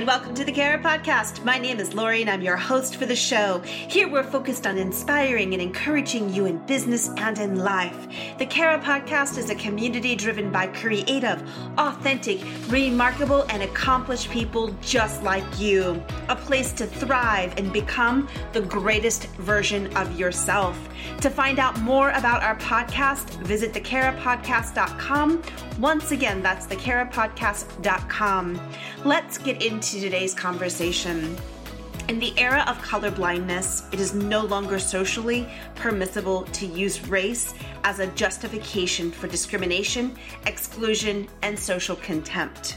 Welcome to the Cara Podcast. My name is Lori and I'm your host for the show. Here we're focused on inspiring and encouraging you in business and in life. The Cara Podcast is a community driven by creative, authentic, remarkable, and accomplished people just like you. A place to thrive and become the greatest version of yourself. To find out more about our podcast, visit thecarapodcast.com. Once again, that's thecarapodcast.com. Let's get into today's conversation. In the era of colorblindness, it is no longer socially permissible to use race as a justification for discrimination, exclusion, and social contempt.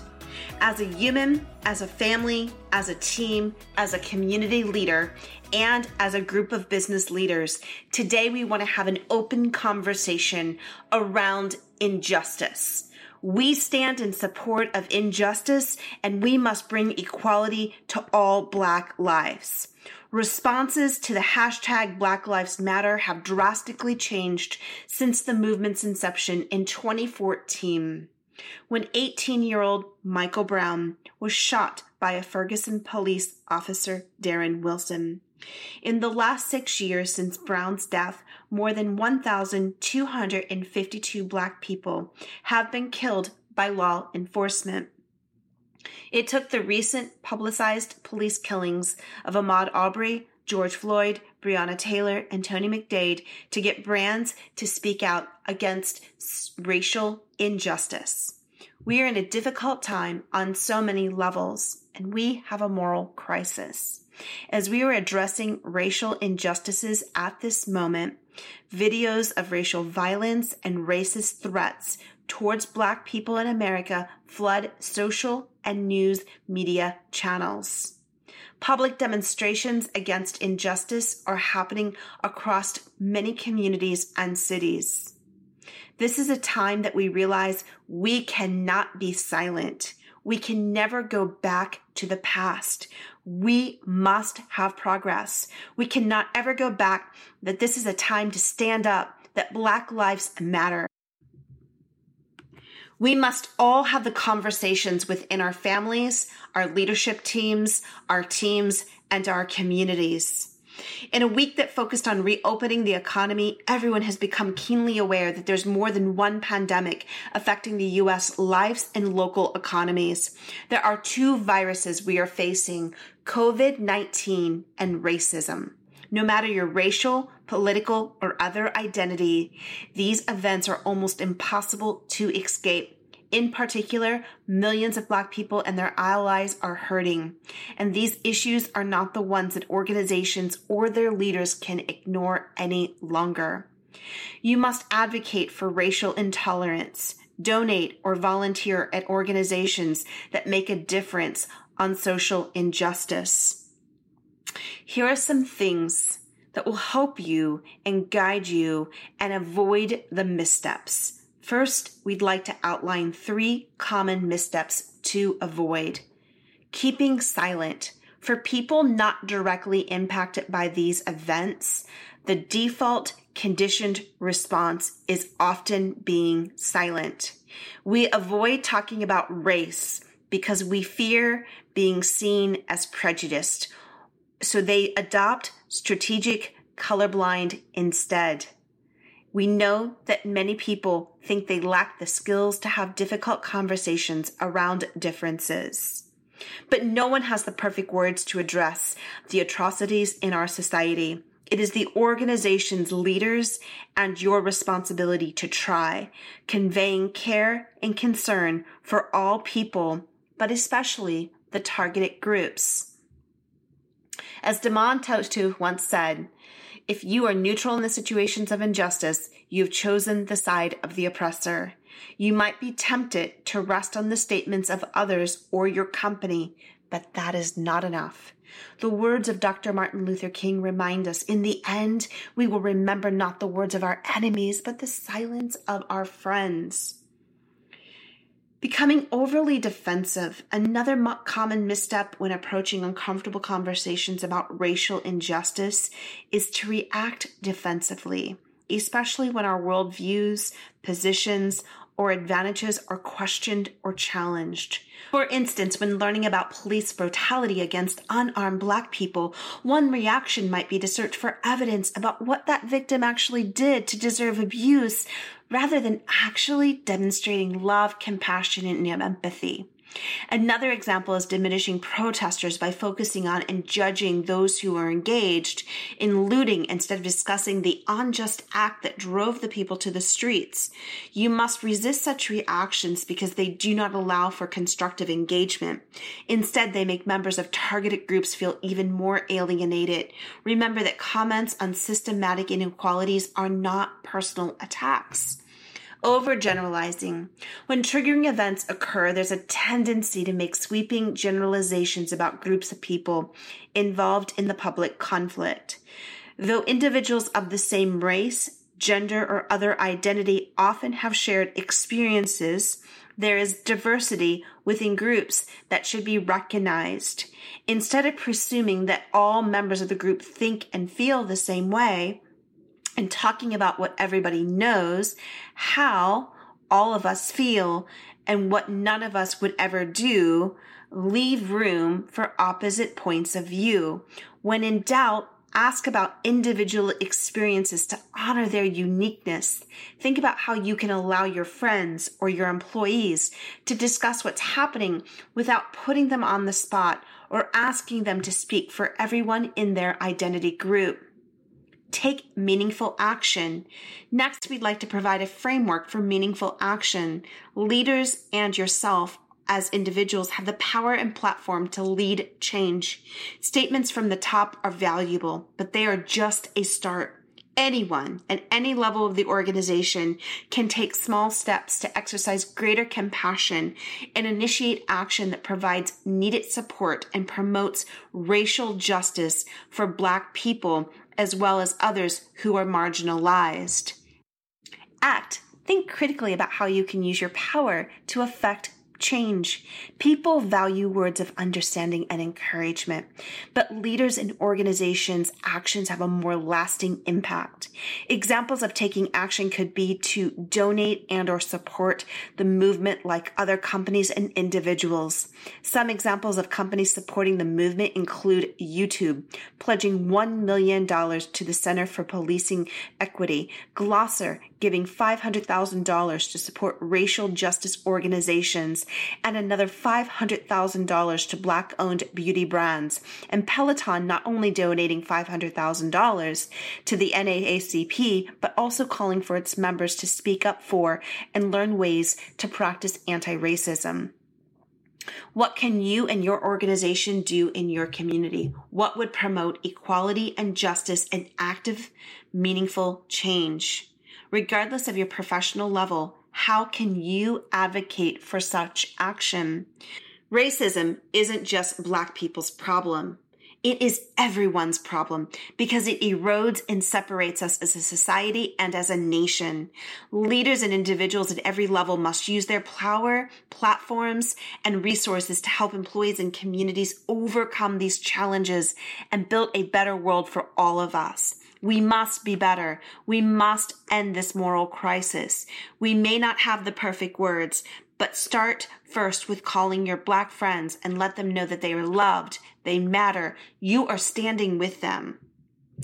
As a human, as a family, as a team, as a community leader, and as a group of business leaders, today we want to have an open conversation around injustice we stand in support of injustice and we must bring equality to all Black lives. Responses to the hashtag Black Lives Matter have drastically changed since the movement's inception in 2014 when 18 year old Michael Brown was shot by a Ferguson police officer, Darren Wilson. In the last six years since Brown's death, more than 1,252 Black people have been killed by law enforcement. It took the recent publicized police killings of Ahmaud Arbery, George Floyd, Breonna Taylor, and Tony McDade to get brands to speak out against racial injustice. We are in a difficult time on so many levels, and we have a moral crisis. As we are addressing racial injustices at this moment, videos of racial violence and racist threats towards Black people in America flood social and news media channels. Public demonstrations against injustice are happening across many communities and cities. This is a time that we realize we cannot be silent. We can never go back to the past. We must have progress. We cannot ever go back that this is a time to stand up, that Black lives matter. We must all have the conversations within our families, our leadership teams, our teams, and our communities. In a week that focused on reopening the economy, everyone has become keenly aware that there's more than one pandemic affecting the U.S. lives and local economies. There are two viruses we are facing COVID 19 and racism. No matter your racial, political, or other identity, these events are almost impossible to escape. In particular, millions of Black people and their allies are hurting. And these issues are not the ones that organizations or their leaders can ignore any longer. You must advocate for racial intolerance, donate or volunteer at organizations that make a difference on social injustice. Here are some things that will help you and guide you and avoid the missteps. First, we'd like to outline three common missteps to avoid. Keeping silent. For people not directly impacted by these events, the default conditioned response is often being silent. We avoid talking about race because we fear being seen as prejudiced. So they adopt strategic colorblind instead. We know that many people think they lack the skills to have difficult conversations around differences. But no one has the perfect words to address the atrocities in our society. It is the organization's leaders and your responsibility to try, conveying care and concern for all people, but especially the targeted groups. As Desmond Tutu once said, if you are neutral in the situations of injustice, you've chosen the side of the oppressor. You might be tempted to rest on the statements of others or your company, but that is not enough. The words of Dr. Martin Luther King remind us in the end, we will remember not the words of our enemies, but the silence of our friends. Becoming overly defensive, another common misstep when approaching uncomfortable conversations about racial injustice is to react defensively, especially when our worldviews, positions, or advantages are questioned or challenged. For instance, when learning about police brutality against unarmed black people, one reaction might be to search for evidence about what that victim actually did to deserve abuse rather than actually demonstrating love, compassion, and empathy. Another example is diminishing protesters by focusing on and judging those who are engaged in looting instead of discussing the unjust act that drove the people to the streets. You must resist such reactions because they do not allow for constructive engagement. Instead, they make members of targeted groups feel even more alienated. Remember that comments on systematic inequalities are not personal attacks. Overgeneralizing. When triggering events occur, there's a tendency to make sweeping generalizations about groups of people involved in the public conflict. Though individuals of the same race, gender, or other identity often have shared experiences, there is diversity within groups that should be recognized. Instead of presuming that all members of the group think and feel the same way, and talking about what everybody knows, how all of us feel, and what none of us would ever do, leave room for opposite points of view. When in doubt, ask about individual experiences to honor their uniqueness. Think about how you can allow your friends or your employees to discuss what's happening without putting them on the spot or asking them to speak for everyone in their identity group take meaningful action. Next, we'd like to provide a framework for meaningful action. Leaders and yourself as individuals have the power and platform to lead change. Statements from the top are valuable, but they are just a start. Anyone at any level of the organization can take small steps to exercise greater compassion and initiate action that provides needed support and promotes racial justice for Black people as well as others who are marginalized. Act. Think critically about how you can use your power to affect change. People value words of understanding and encouragement, but leaders and organizations' actions have a more lasting impact. Examples of taking action could be to donate and or support the movement like other companies and individuals. Some examples of companies supporting the movement include YouTube, pledging $1 million to the Center for Policing Equity, Glossier giving $500,000 to support racial justice organizations and another $500,000 to black owned beauty brands. And Peloton not only donating $500,000 to the NAACP, but also calling for its members to speak up for and learn ways to practice anti-racism. What can you and your organization do in your community? What would promote equality and justice and active, meaningful change? Regardless of your professional level, how can you advocate for such action? Racism isn't just Black people's problem. It is everyone's problem because it erodes and separates us as a society and as a nation. Leaders and individuals at every level must use their power, platforms, and resources to help employees and communities overcome these challenges and build a better world for all of us. We must be better. We must end this moral crisis. We may not have the perfect words, but start first with calling your black friends and let them know that they are loved, they matter, you are standing with them.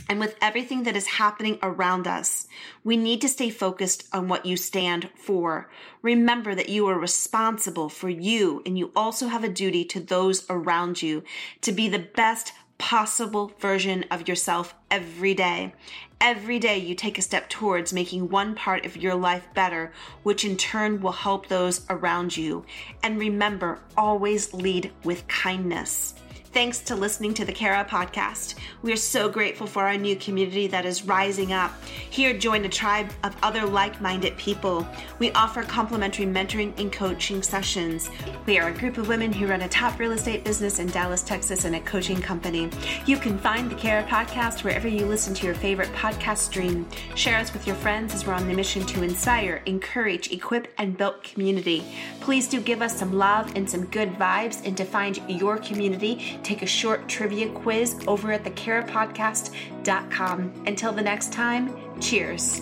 And with everything that is happening around us, we need to stay focused on what you stand for. Remember that you are responsible for you and you also have a duty to those around you to be the best possible version of yourself every day. Every day you take a step towards making one part of your life better, which in turn will help those around you. And remember, always lead with kindness. Thanks to listening to the Cara podcast. We are so grateful for our new community that is rising up. Here, join a tribe of other like minded people. We offer complimentary mentoring and coaching sessions. We are a group of women who run a top real estate business in Dallas, Texas, and a coaching company. You can find the Cara podcast wherever you listen to your favorite podcast stream. Share us with your friends as we're on the mission to inspire, encourage, equip, and build community. Please do give us some love and some good vibes. And to find your community, take a short trivia quiz over at thecarapodcast.com. Until the next time, cheers.